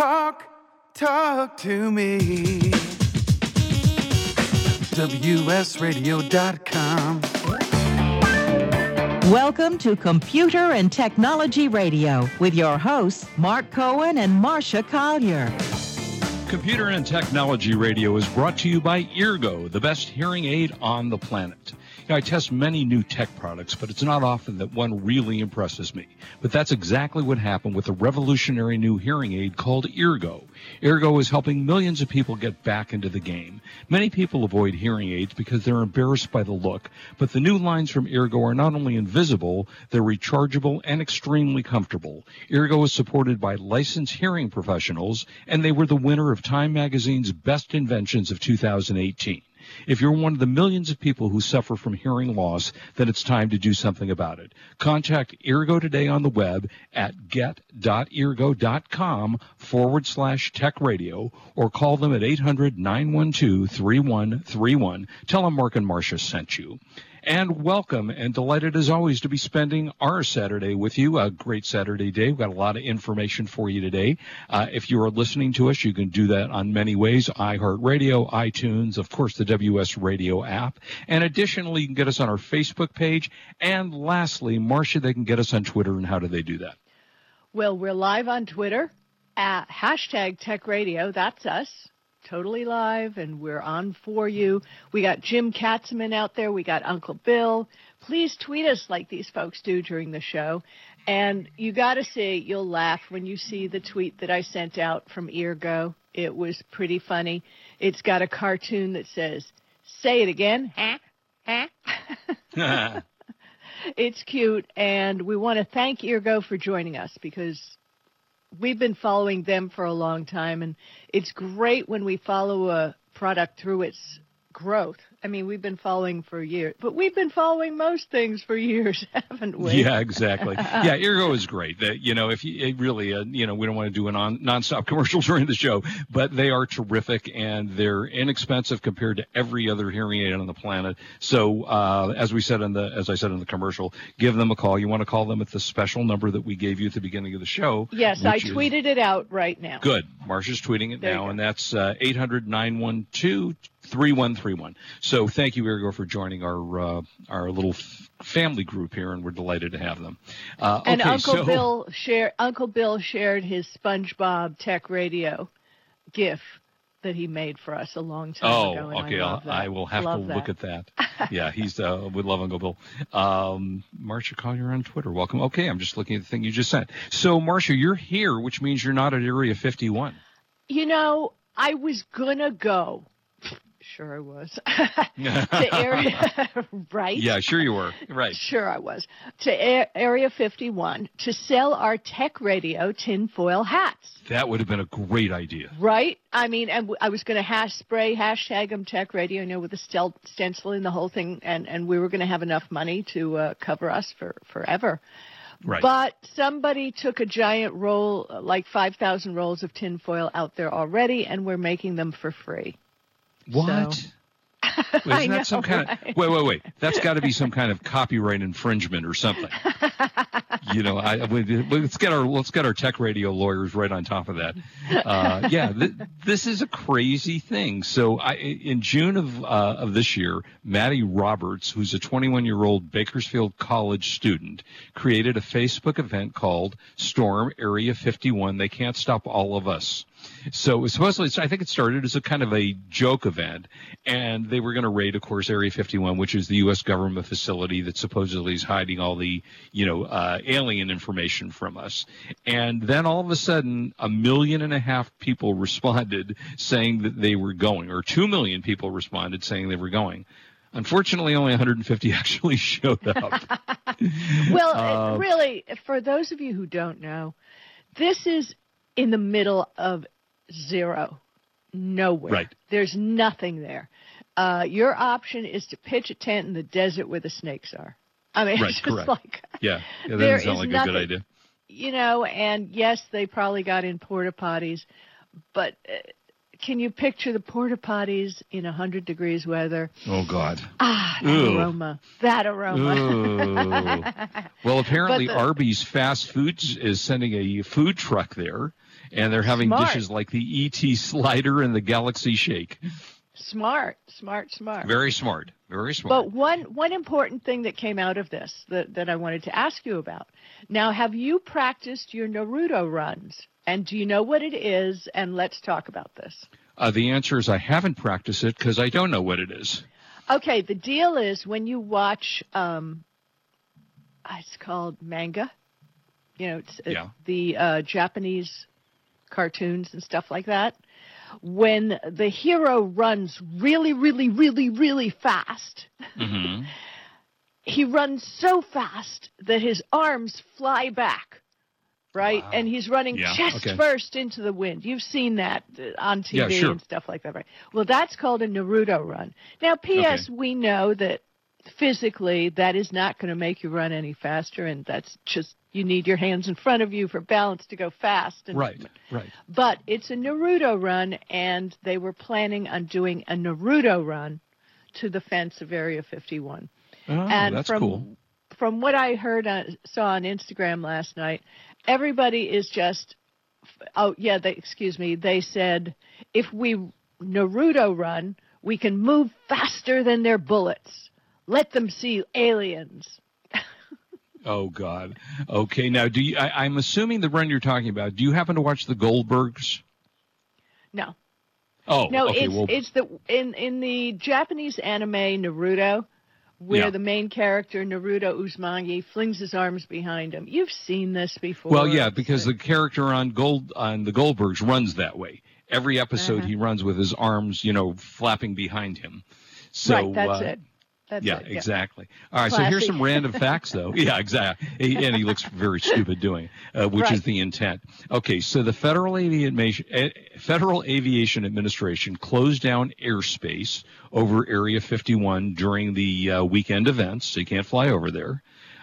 Talk, talk to me. WSRadio.com. Welcome to Computer and Technology Radio with your hosts, Mark Cohen and Marcia Collier. Computer and Technology Radio is brought to you by Eargo, the best hearing aid on the planet. I test many new tech products, but it's not often that one really impresses me. But that's exactly what happened with a revolutionary new hearing aid called Eargo. Eargo is helping millions of people get back into the game. Many people avoid hearing aids because they're embarrassed by the look, but the new lines from Eargo are not only invisible, they're rechargeable and extremely comfortable. Eargo is supported by licensed hearing professionals, and they were the winner of Time Magazine's Best Inventions of 2018. If you're one of the millions of people who suffer from hearing loss, then it's time to do something about it. Contact Eargo today on the web at get.eargo.com forward slash tech radio or call them at 800 912 3131. Tell them Mark and Marcia sent you and welcome and delighted as always to be spending our Saturday with you. A great Saturday day. We've got a lot of information for you today. Uh, if you are listening to us, you can do that on many ways iHeartRadio, iTunes, of course, the WS Radio app. And additionally, you can get us on our Facebook page. And lastly, Marcia, they can get us on Twitter. And how do they do that? Well, we're live on Twitter at hashtag Tech Radio. That's us totally live and we're on for you. We got Jim Katzman out there. We got Uncle Bill. Please tweet us like these folks do during the show. And you got to see, you'll laugh when you see the tweet that I sent out from Eargo. It was pretty funny. It's got a cartoon that says, say it again. Huh? Huh? it's cute. And we want to thank Eargo for joining us because we've been following them for a long time, and it's great when we follow a product through its growth. I mean, we've been following for years, but we've been following most things for years, haven't we? Yeah, exactly. yeah, Eargo is great. That you know, if you really, uh, you know, we don't want to do a non nonstop commercial during the show, but they are terrific and they're inexpensive compared to every other hearing aid on the planet. So, uh, as we said in the, as I said in the commercial, give them a call. You want to call them at the special number that we gave you at the beginning of the show. Yes, I tweeted is, it out right now. Good. Marcia's tweeting it there now, and that's uh, 800 912 3131. So thank you, Eargo, for joining our uh, our little f- family group here, and we're delighted to have them. Uh, okay, and Uncle so... Bill shared Uncle Bill shared his SpongeBob Tech Radio GIF that he made for us a long time oh, ago. Oh, okay. I, I, will have love to that. look at that. yeah, he's uh, we love Uncle Bill. Um, Marcia Collier on Twitter. Welcome. Okay, I'm just looking at the thing you just sent. So, Marcia, you're here, which means you're not at Area 51. You know, I was gonna go sure I was. to area, right? Yeah, sure you were. Right. Sure I was. To a- Area 51 to sell our tech radio tinfoil hats. That would have been a great idea. Right? I mean, and w- I was going to hash spray, hashtag them tech radio, you know, with the stel- stencil in the whole thing, and, and we were going to have enough money to uh, cover us for forever. Right. But somebody took a giant roll, like 5,000 rolls of tinfoil out there already, and we're making them for free. What? So. Isn't I that know, some kind right? of wait, wait, wait? That's got to be some kind of copyright infringement or something. you know, I, we, let's get our let's get our tech radio lawyers right on top of that. Uh, yeah, th- this is a crazy thing. So, I, in June of uh, of this year, Maddie Roberts, who's a 21 year old Bakersfield College student, created a Facebook event called Storm Area 51. They can't stop all of us. So supposedly, I think it started as a kind of a joke event, and they were going to raid, of course, Area 51, which is the U.S. government facility that supposedly is hiding all the, you know, uh, alien information from us. And then all of a sudden, a million and a half people responded saying that they were going, or two million people responded saying they were going. Unfortunately, only 150 actually showed up. well, Uh, really, for those of you who don't know, this is in the middle of zero, nowhere. Right. There's nothing there. Uh, your option is to pitch a tent in the desert where the snakes are. I mean, Right, it's just correct. like Yeah, yeah that doesn't sound like a good idea. you know. And yes, they probably got in porta potties, but uh, can you picture the porta potties in 100 degrees weather? Oh God. Ah, that aroma. That aroma. Well, apparently the- Arby's fast foods is sending a food truck there, and they're having Smart. dishes like the ET slider and the Galaxy Shake. Smart, smart, smart. Very smart. Very smart. But one one important thing that came out of this that, that I wanted to ask you about. Now, have you practiced your Naruto runs? And do you know what it is? And let's talk about this. Uh, the answer is I haven't practiced it because I don't know what it is. Okay, the deal is when you watch, um, it's called manga. You know, it's, it's Yeah. the uh, Japanese cartoons and stuff like that. When the hero runs really, really, really, really fast, hmm he runs so fast that his arms fly back, right? Wow. And he's running Yeah, chest okay. first into the wind. You've seen that uh, on TV Yeah, sure. and stuff like that, right? Well, that's called a Naruto run. Now, P.S. Okay. We know that physically that is not going to make you run any faster, and that's just you need your hands in front of you for balance to go fast. And, Right. Right. But it's a Naruto run, and they were planning on doing a Naruto run to the fence of Area 51 Oh, and that's from cool. from what I heard uh, saw on Instagram last night, everybody is just oh yeah, they excuse me, they said if we Naruto run, we can move faster than their bullets. Let them see aliens. Oh God. Okay. Now, do you? I, I'm assuming the run you're talking about. Do you happen to watch the Goldbergs? No. Oh, No, okay. it's well, it's the in in the Japanese anime Naruto where Yeah. the main character Naruto Uzumaki flings his arms behind him. You've seen this before. well, yeah, because the character on Gold on the Goldbergs runs that way. Every episode, Uh-huh. he runs with his arms, you know, flapping behind him. So, right, that's uh, it. That's yeah, it. exactly. All right, so here's some random facts, though. Yeah, exactly. And he looks very stupid doing, it, uh, which is the intent. Okay, so the Federal Aviation Federal Aviation Administration closed down airspace over Area 51 during the uh, weekend events, so you can't fly over there.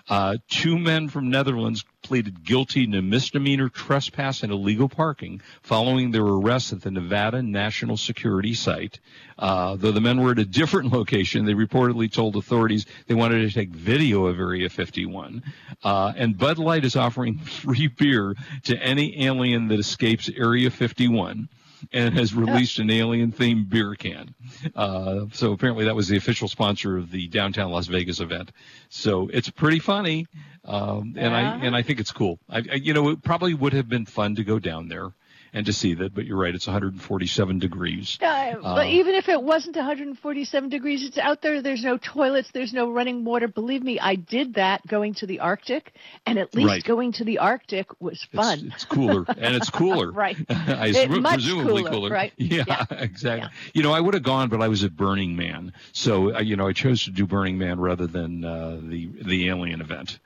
Uh, two men from Netherlands pleaded guilty to misdemeanor trespass and illegal parking following their arrest at the Nevada National Security Site. Uh, though the men were at a different location, they reportedly told authorities they wanted to take video of Area 51. Uh, and Bud Light is offering free beer to any alien that escapes Area 51 and has released an alien themed beer can. Uh, so apparently that was the official sponsor of the downtown Las Vegas event. So it's pretty funny, um, and I and I think it's cool. I, I, you know, it probably would have been fun to go down there and to see that, but you're right, it's 147 degrees. Uh, but Uh, even if it wasn't 147 degrees, it's out there. There's no toilets. There's no running water. Believe me, I did that going to the Arctic, and at least Right. going to the Arctic was fun. It's, it's cooler, and it's cooler. Right. I It- much presumably cooler, right? Yeah, Yeah. exactly. Yeah. You know, I would have gone, but I was at Burning Man, so uh, you know, I chose to do Burning Man rather than uh, the the Alien event.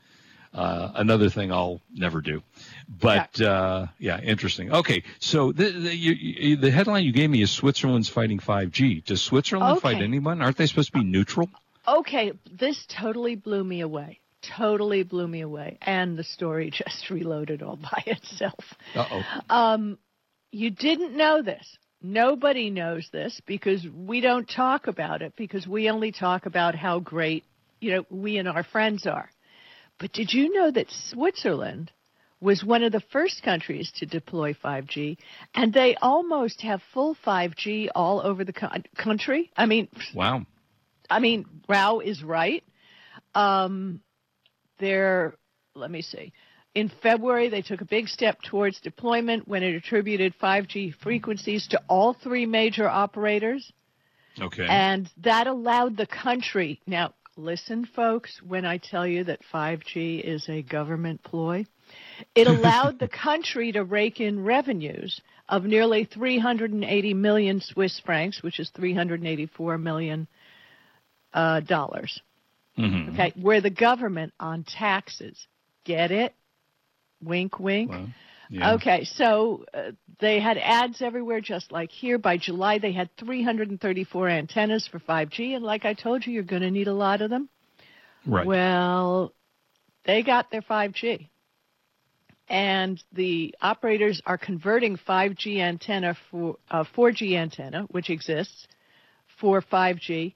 Uh, another thing I'll never do, but uh, yeah, interesting. Okay, so the the, you, the headline you gave me is Switzerland's fighting 5G. Does Switzerland fight anyone? Aren't they supposed to be neutral? Okay, this totally blew me away. Totally blew me away, and the story just reloaded all by itself. Uh oh. Um, you didn't know this. Nobody knows this because we don't talk about it because we only talk about how great, you know, we and our friends are. But did you know that Switzerland was one of the first countries to deploy 5G and they almost have full 5G all over the co- country? I mean, Wow. I mean, Rao is right. Um, they're, let me see. In February, they took a big step towards deployment when it attributed 5G frequencies to all three major operators. Okay. And that allowed the country. Now, listen, folks, when I tell you that 5G is a government ploy, it allowed the country to rake in revenues of nearly 380 million Swiss francs, which is 384 million uh, dollars. Mhm. Okay, where the government on taxes, get it? Wink, wink. Yeah. Okay, so uh, they had ads everywhere, just like here. By July, they had 334 antennas for 5G, and like I told you, you're going to need a lot of them. Right. Well, they got their 5G, and the operators are converting 5G antenna for uh, 4G antenna, which exists, for 5G,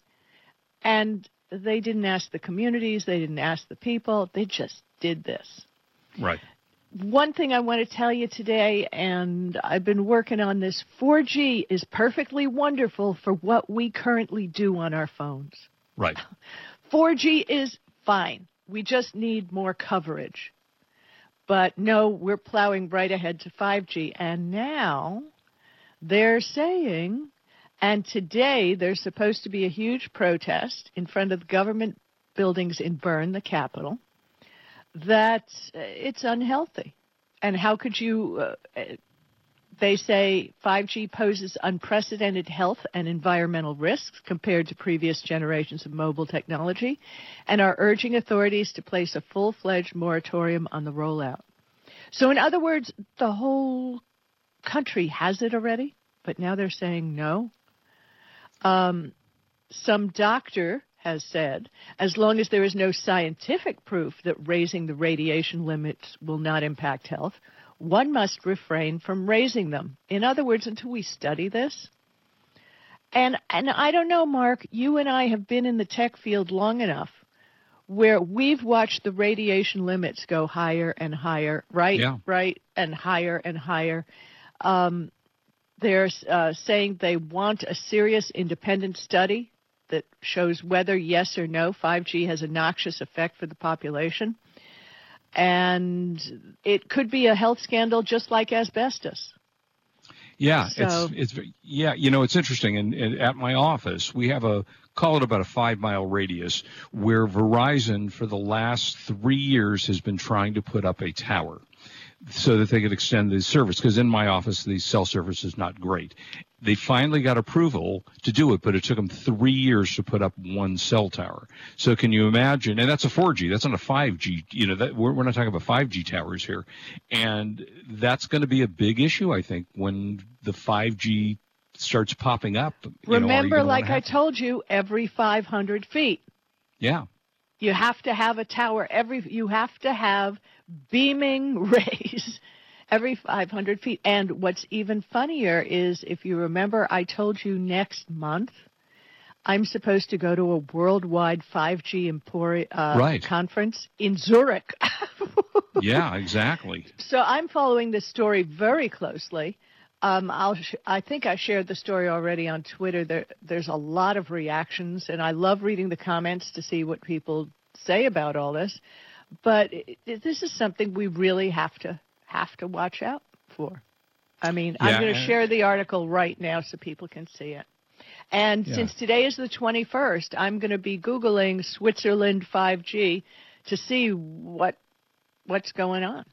and they didn't ask the communities, they didn't ask the people, they just did this. right. one thing I want to tell you today, and I've been working on this 4G is perfectly wonderful for what we currently do on our phones. Right. 4G is fine. We just need more coverage. But no, we're plowing right ahead to 5G. And now they're saying, and today there's supposed to be a huge protest in front of government buildings in Bern, the capital, that it's unhealthy. And how could you? Uh, they say 5G poses unprecedented health and environmental risks compared to previous generations of mobile technology and are urging authorities to place a full fledged moratorium on the rollout. So, in other words, the whole country has it already, but now they're saying no. Um, some doctor has said, as long as there is no scientific proof that raising the radiation limits will not impact health, one must refrain from raising them. In other words, until we study this. And and I don't know, Mark, you and I have been in the tech field long enough where we've watched the radiation limits go higher and higher, right? Yeah. Right, and higher and higher. Um, they're uh, saying they want a serious independent study that shows whether yes or no 5G has a noxious effect for the population. And it could be a health scandal just like asbestos. Yeah, So- it's it's yeah, you know, it's interesting. And, and at my office, we have a call it about a five mile radius where Verizon for the last three years has been trying to put up a tower so that they could extend the service. Because in my office, the cell service is not great. They finally got approval to do it, but it took them three years to put up one cell tower. So can you imagine? And that's a 4G. That's not a 5G. You know, that we're, we're not talking about 5G towers here, and that's going to be a big issue, I think, when the 5G starts popping up. You know, Remember, like I told you, every 500 feet. yeah, You have to have a tower every. You have to have beaming rays every 500 feet. And what's even funnier is, if you remember, I told you next month I'm supposed to go to a worldwide 5G Empori- uh, Right. conference in Zurich. yeah, exactly. So I'm following this story very closely. Um, I'll sh- I think I shared the story already on Twitter. There, there's a lot of reactions, and I love reading the comments to see what people say about all this. But it, this is something we really have to have to watch out for. I mean, I'm going to share the article right now so people can see it. And Yeah. since today is the 21st, I'm going to be googling Switzerland 5G to see what what's going on.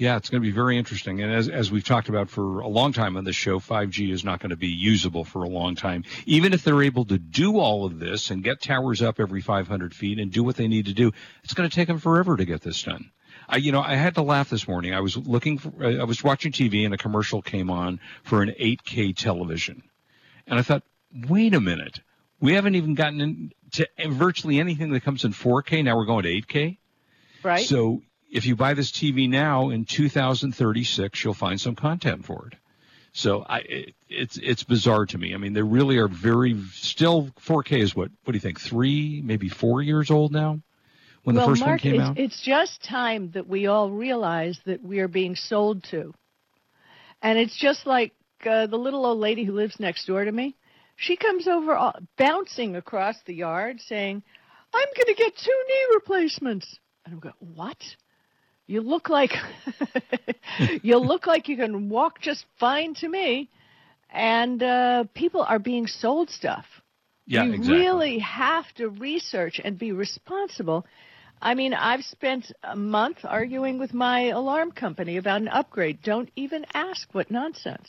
Yeah, it's going to be very interesting. And as, as we've talked about for a long time on this show, 5G is not going to be usable for a long time. Even if they're able to do all of this and get towers up every 500 feet and do what they need to do, it's going to take them forever to get this done. I, you know, I had to laugh this morning. I was looking for, I was watching TV and a commercial came on for an 8K television. And I thought, wait a minute. We haven't even gotten into virtually anything that comes in 4K. Now we're going to 8K. Right? So if you buy this TV now in 2036, you'll find some content for it. So I, it, it's it's bizarre to me. I mean, they really are very still 4K is what what do you think? Three, maybe four years old now. When well, the first Mark, one came it's, out. it's just time that we all realize that we are being sold to. And it's just like uh, the little old lady who lives next door to me. She comes over all, bouncing across the yard saying, I'm going to get two knee replacements. And I'm going, what? You look like you look like you can walk just fine to me. And uh, people are being sold stuff yeah, you exactly. really have to research and be responsible. I mean, I've spent a month arguing with my alarm company about an upgrade. Don't even ask what nonsense.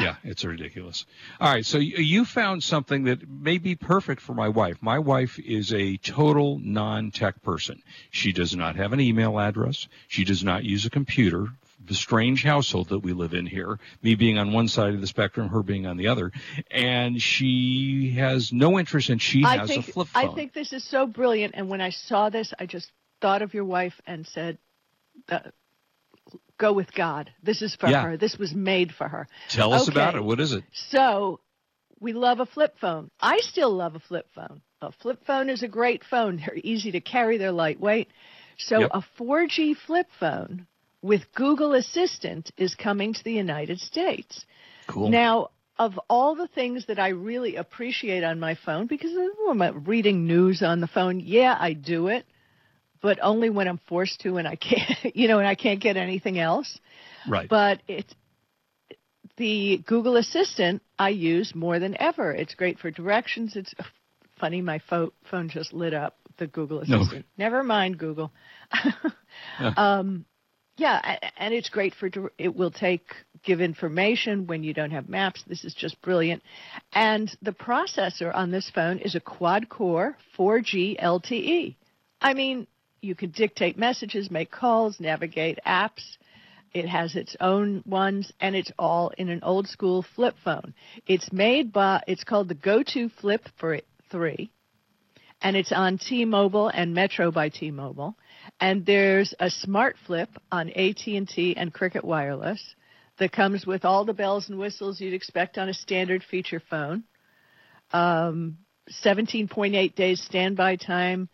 Yeah, it's ridiculous. All right, so you found something that may be perfect for my wife. My wife is a total non-tech person. She does not have an email address. She does not use a computer. The strange household that we live in here, me being on one side of the spectrum, her being on the other, and she has no interest and She I has think a flip phone. I think this is so brilliant. And when I saw this, I just thought of your wife and said, uh, "Go with God. This is for Yeah. her. This was made for her." Tell us about it. What is it? So we love a flip phone. I still love a flip phone. A flip phone is a great phone. They're easy to carry, they're lightweight. So Yep. a 4G flip phone with Google Assistant is coming to the United States. Cool. Now, of all the things that I really appreciate on my phone, because oh, I'm reading news on the phone, yeah, I do it, but only when I'm forced to and I can't, you know, and I can't get anything else. right. But it's the Google Assistant I use more than ever. It's great for directions. It's funny, my pho- phone just lit up. The Google No. Assistant. Never mind Google. um, yeah, and it's great for it will take give information when you don't have maps. This is just brilliant. And the processor on this phone is a quad core 4G LTE. I mean, you can dictate messages, make calls, navigate apps. It has its own ones, and it's all in an old school flip phone. It's made by, it's called the Go-To Flip for 3, and it's on T-Mobile and Metro by T-Mobile. And there's a Smart Flip on AT&T and Cricket Wireless that comes with all the bells and whistles you'd expect on a standard feature phone. Um, 17.8 days standby time,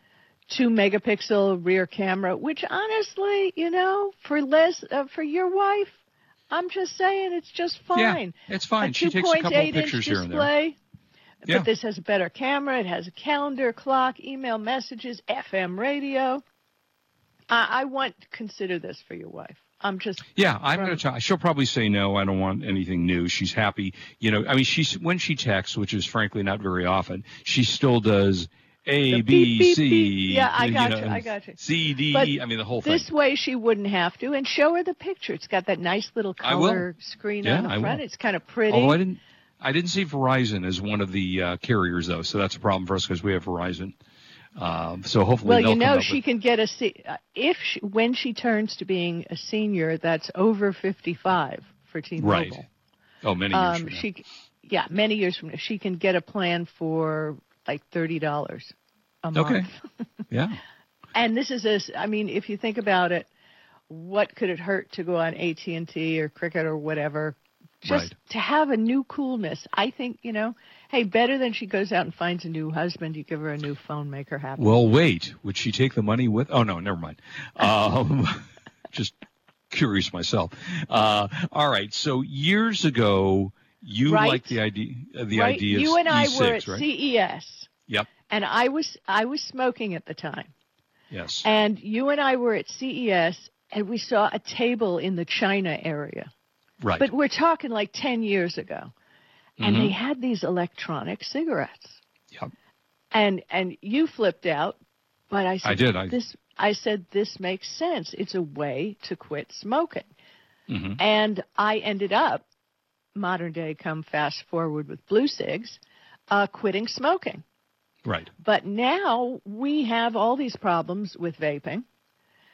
two megapixel rear camera, which honestly, you know, for less uh, for your wife, I'm just saying it's just fine. Yeah, it's fine. A She takes a couple of 2.8 pictures inch here and there. display. Yeah. But this has a better camera. It has a calendar, clock, email messages, FM radio. I, I want to consider this for your wife. I'm just Yeah, I'm going to try. She'll probably say no. I don't want anything new. She's happy. You know, I mean, she's when she texts, which is frankly not very often, she still does A, B, beep, beep, Yeah, I you got know, you, I got you. C, D. But I mean, the whole thing. this way she wouldn't have to, and show her the picture. It's got that nice little color screen Yeah, on the I front. will. It's kind of pretty. Although I didn't, I didn't see Verizon as one of the uh, carriers though, so that's a problem for us because we have Verizon. Um, so hopefully well, you know, she with, can get a se- uh, if she, when she turns to being a senior, that's over 55 for T-Mobile. right. Oh, many years Um, from now. she, c- yeah, many years from now, she can get a plan for like thirty dollars a month. Okay. Yeah. And this is a, I mean, if you think about it, what could it hurt to go on AT and T or Cricket or whatever, just Right. to have a new coolness? I think you know, hey, better than she goes out and finds a new husband. You give her a new phone, make her happy. Well, wait. Would she take the money with? Oh no, never mind. Um, just curious myself. Uh, all right. So years ago, you Right. liked the idea. uh, The right? idea. You and I E6, were at right? CES, Yep. and I was I was smoking at the time. Yes. And you and I were at CES and we saw a table in the China area. right. But we're talking like 10 years ago. And Mhm. they had these electronic cigarettes. Yep. And and you flipped out, but I said I did. I- this I said this makes sense. It's a way to quit smoking. hmm And I ended up modern day come fast forward with blu cigs, uh, quitting smoking. Right. But now we have all these problems with vaping.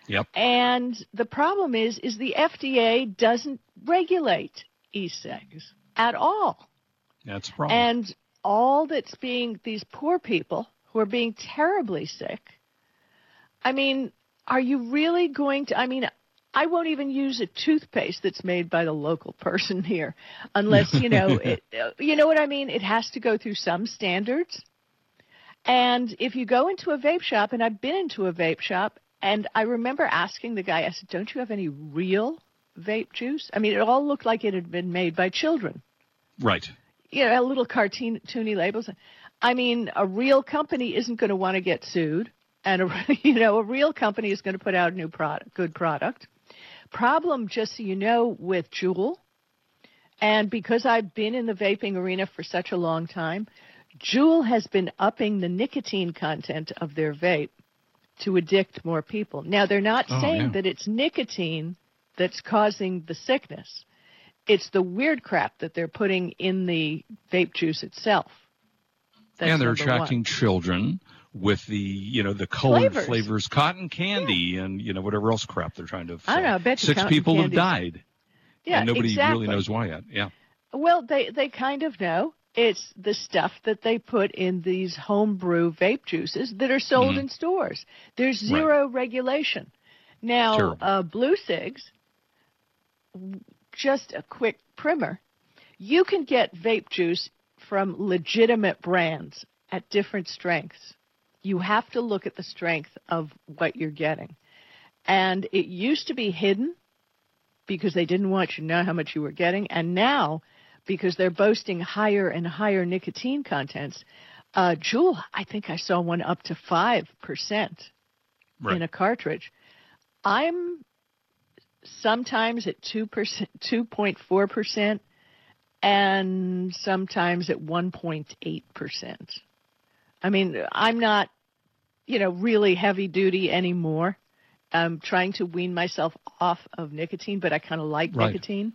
Yep. And the problem is, is the FDA doesn't regulate e-cigs at all. That's problem. And all that's being, these poor people who are being terribly sick, I mean, are you really going to, I mean, I won't even use a toothpaste that's made by the local person here unless, you know, it, uh, you know what I mean? It has to go through some standards. And if you go into a vape shop, and I've been into a vape shop, and I remember asking the guy, I said, Don't you have any real vape juice? I mean, it all looked like it had been made by children. right. You know, little cartoony labels. I mean, a real company isn't going to want to get sued, and a, you know, a real company is going to put out a new product, good product. Problem, just so you know, with Juul, and because I've been in the vaping arena for such a long time, Juul has been upping the nicotine content of their vape to addict more people. Now, they're not Oh, saying yeah. that it's nicotine that's causing the sickness. It's the weird crap that they're putting in the vape juice itself. That's and they're number one. attracting children with the you know the colored Flavors. flavors, cotton candy, and you know whatever else crap they're trying to. I don't know, I bet you Six people have died, Yeah, and nobody exactly. really knows why yet. Yeah. Well, they they kind of know. It's the stuff that they put in these homebrew vape juices that are sold Mhm. in stores. There's zero regulation. Now, uh, blu cigs, just a quick primer. You can get vape juice from legitimate brands at different strengths. You have to look at the strength of what you're getting. And it used to be hidden because they didn't want you to know how much you were getting, and now because they're boasting higher and higher nicotine contents. Uh, Juul, I think I saw one up to five percent Right. in a cartridge. I'm sometimes at two percent, two point four percent, and sometimes at one point eight percent. I mean, I'm not, you know, really heavy duty anymore. I'm trying to wean myself off of nicotine, but I kind of like Right. nicotine.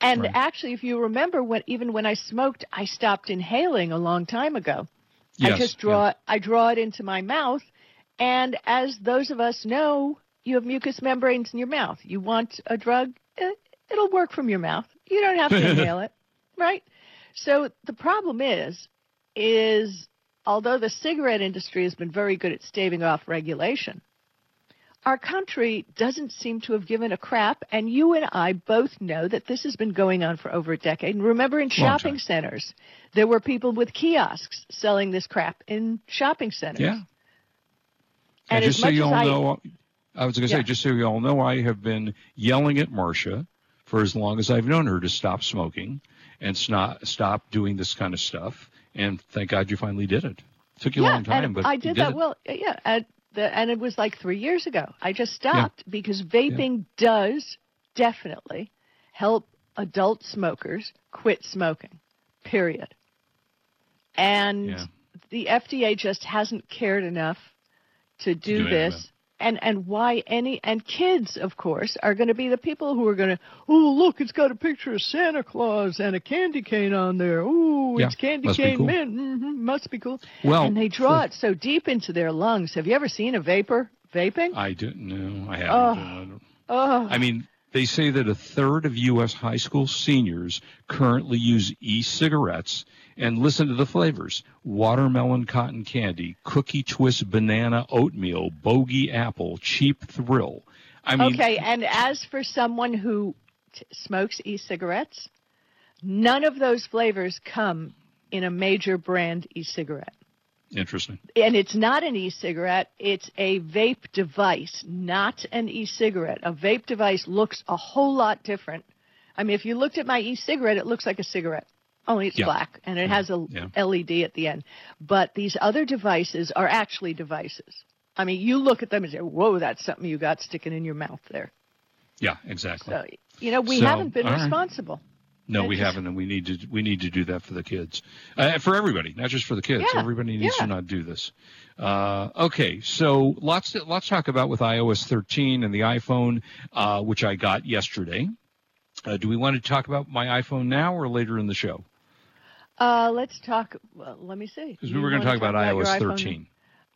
And Right. actually, if you remember, when even when I smoked, I stopped inhaling a long time ago. Yes, I just draw I draw it into my mouth, and as those of us know, you have mucous membranes in your mouth. You want a drug, eh, it'll work from your mouth. You don't have to inhale it, right? So the problem is, is although the cigarette industry has been very good at staving off regulation, our country doesn't seem to have given a crap. And you and I both know that this has been going on for over a decade. And remember, in shopping centers, there were people with kiosks selling this crap in shopping centers. Yeah. And And just so you all I- know, I was going to Yeah. say, just so you all know, I have been yelling at Marcia for as long as I've known her to stop smoking and stop stop doing this kind of stuff. And thank God you finally did it. Took you yeah, a long time, but I did, did that it. well. Yeah, and, the, and it was like three years ago. I just stopped because vaping does definitely help adult smokers quit smoking. Period. And Yeah. the FDA just hasn't cared enough to do, do this. And and why any and kids of course are going to be the people who are going to oh look it's got a picture of Santa Claus and a candy cane on there oh Yeah, it's candy cane cool. mint hmm must be cool Well, and they draw it so deep into their lungs have you ever seen a vapor vaping I don't know. I haven't. Oh. Oh I mean, they say that a third of U.S. high school seniors currently use e-cigarettes. And listen to the flavors: watermelon cotton candy, cookie twist banana oatmeal, bogey apple, cheap thrill. I mean, okay and as for someone who t- smokes e-cigarettes none of those flavors come in a major brand e-cigarette. Interesting. and it's not an e-cigarette it's a vape device not an e-cigarette. A vape device looks a whole lot different. I mean if you looked at my e-cigarette it looks like a cigarette only it's Yeah. black and it has a Yeah. led at the end but these other devices are actually devices i mean you look at them and say whoa that's something you got sticking in your mouth there Yeah, exactly. so you know we So, haven't been right. responsible No, we just- haven't, and we need to we need to do that for the kids, uh, for everybody, not just for the kids. Yeah, Everybody needs yeah. to not do this. Uh, okay, so lots to, lots talk about with iOS 13 and the iPhone, uh, which I got yesterday. Uh, do we want to talk about my iPhone now or later in the show? Uh, let's talk well, let me see Because we were going to talk about your iOS 13.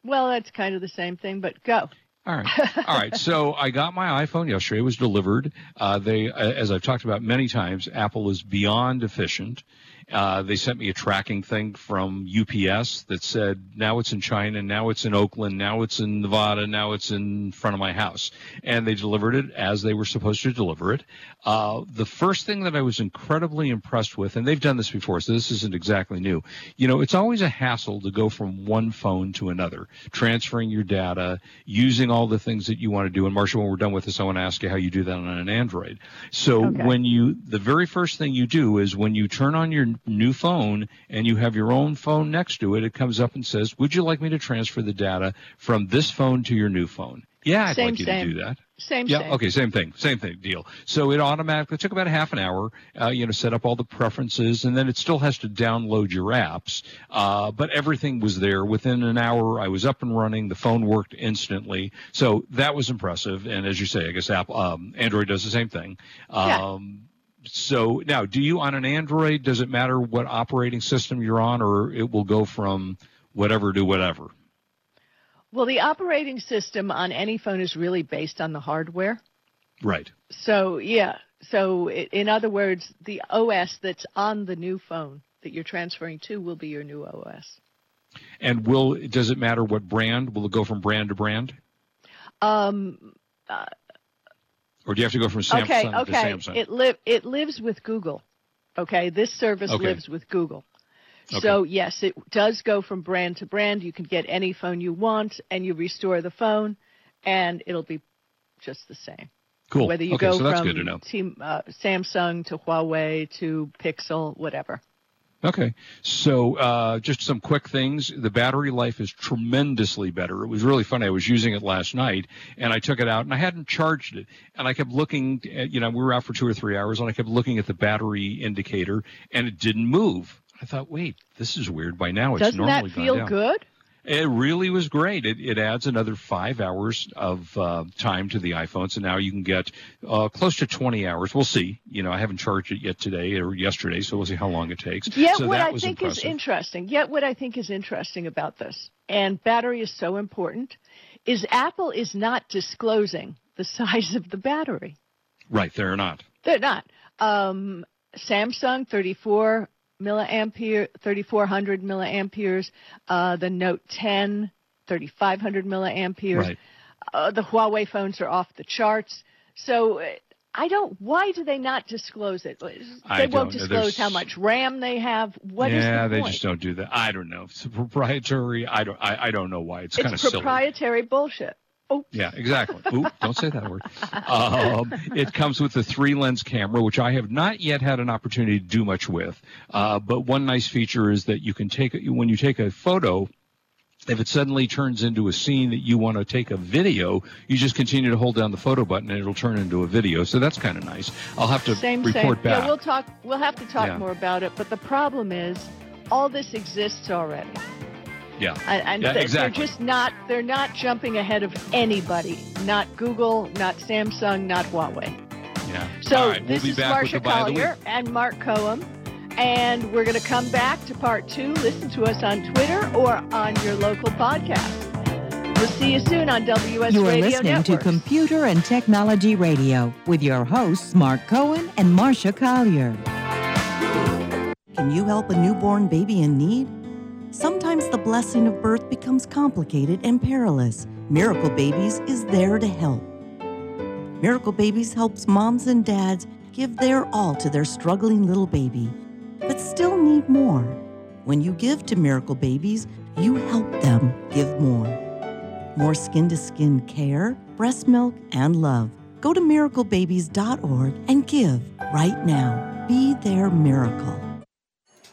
well that's kind of the same thing but go All right. All right. So I got my iPhone yesterday. It was delivered. Uh, they, uh, as I've talked about many times, Apple is beyond efficient. Uh, they sent me a tracking thing from UPS that said now it's in China, now it's in Oakland, now it's in Nevada, now it's in front of my house, and they delivered it as they were supposed to deliver it. Uh, the first thing that I was incredibly impressed with, and they've done this before, so this isn't exactly new. You know, it's always a hassle to go from one phone to another, transferring your data, using all the things that you want to do. And Marcia, when we're done with this, I want to ask you how you do that on an Android. So Okay. when you, the very first thing you do is when you turn on your new phone and you have your own phone next to it, it comes up and says, "Would you like me to transfer the data from this phone to your new phone?" Yeah, I'd Same, like you same. to do that. same Yeah. same. Okay. Same thing. Same thing. Deal. So it automatically it took about a half an hour. Uh, you know, set up all the preferences, and then it still has to download your apps. Uh, but everything was there within an hour. I was up and running. The phone worked instantly. So that was impressive. And as you say, I guess Apple, um, Android does the same thing. Yeah. So now, do you on an Android? Does it matter what operating system you're on, or it will go from whatever to whatever? Well, the operating system on any phone is really based on the hardware. Right. So, yeah. So, in other words, the OS that's on the new phone that you're transferring to will be your new OS. And will does it matter what brand? Will it go from brand to brand? Um, Or do you have to go from Samsung okay, to okay. Samsung? It live it lives with Google. Okay, this service Okay. lives with Google. Okay. So yes, it does go from brand to brand. You can get any phone you want, and you restore the phone, and it'll be just the same. Cool. Whether you okay, go so that's from to team, uh, Samsung to Huawei to Pixel, whatever. Okay, so uh, just some quick things. The battery life is tremendously better. It was really funny. I was using it last night, and I took it out, and I hadn't charged it, and I kept looking. At, you know, we were out for two or three hours, and I kept looking at the battery indicator, and it didn't move. I thought, wait, this is weird. By now, it's Doesn't normally that feel down. good? It really was great. It, it adds another five hours of uh, time to the iPhone, so now you can get uh, close to 20 hours. We'll see. You know, I haven't charged it yet today or yesterday, so we'll see how long it takes. Yet so what I think is interesting, yet what I think is interesting about this, and battery is so important, is Apple is not disclosing the size of the battery. right, they're not. They're not. Um, Samsung 34 milliampere, 3400 milliamperes. Uh, the Note 10 3500 milliamperes. Right. Uh, the Huawei phones are off the charts. So I don't. Why do they not disclose it? They I won't disclose how much RAM they have. What is yeah, the they just don't do that. I don't know. It's proprietary. I don't. I, I don't know why. It's, kind of it's silly. proprietary bullshit. Oh, Yeah, exactly. Ooh, don't say that word. Um, it comes with a three lens camera, which I have not yet had an opportunity to do much with. Uh, but one nice feature is that you can take it when you take a photo. If it suddenly turns into a scene that you want to take a video, you just continue to hold down the photo button and it'll turn into a video. So that's kind of nice. I'll have to same, report same. back. Yeah, we'll talk. We'll have to talk Yeah. more about it. But the problem is, all this exists already. Yeah. And, and Yeah, they're, exactly. they're just not they're not jumping ahead of anybody. Not Google, not Samsung, not Huawei. Yeah. So All right, this we'll be is back with Marcia the the week. Collier and Mark Cohen. And we're going to come back to part two. Listen to us on Twitter or on your local podcast. We'll see you soon on WS You are Radio listening to Computer and Technology Radio with your hosts, Mark Cohen and Marcia Collier. Can you help a newborn baby in need? Sometimes the blessing of birth becomes complicated and perilous. Miracle Babies is there to help. Miracle Babies helps moms and dads give their all to their struggling little baby, but still need more. When you give to Miracle Babies, you help them give more. More skin to skin care, breast milk, and love. Go to miraclebabies.org and give right now. Be their miracle.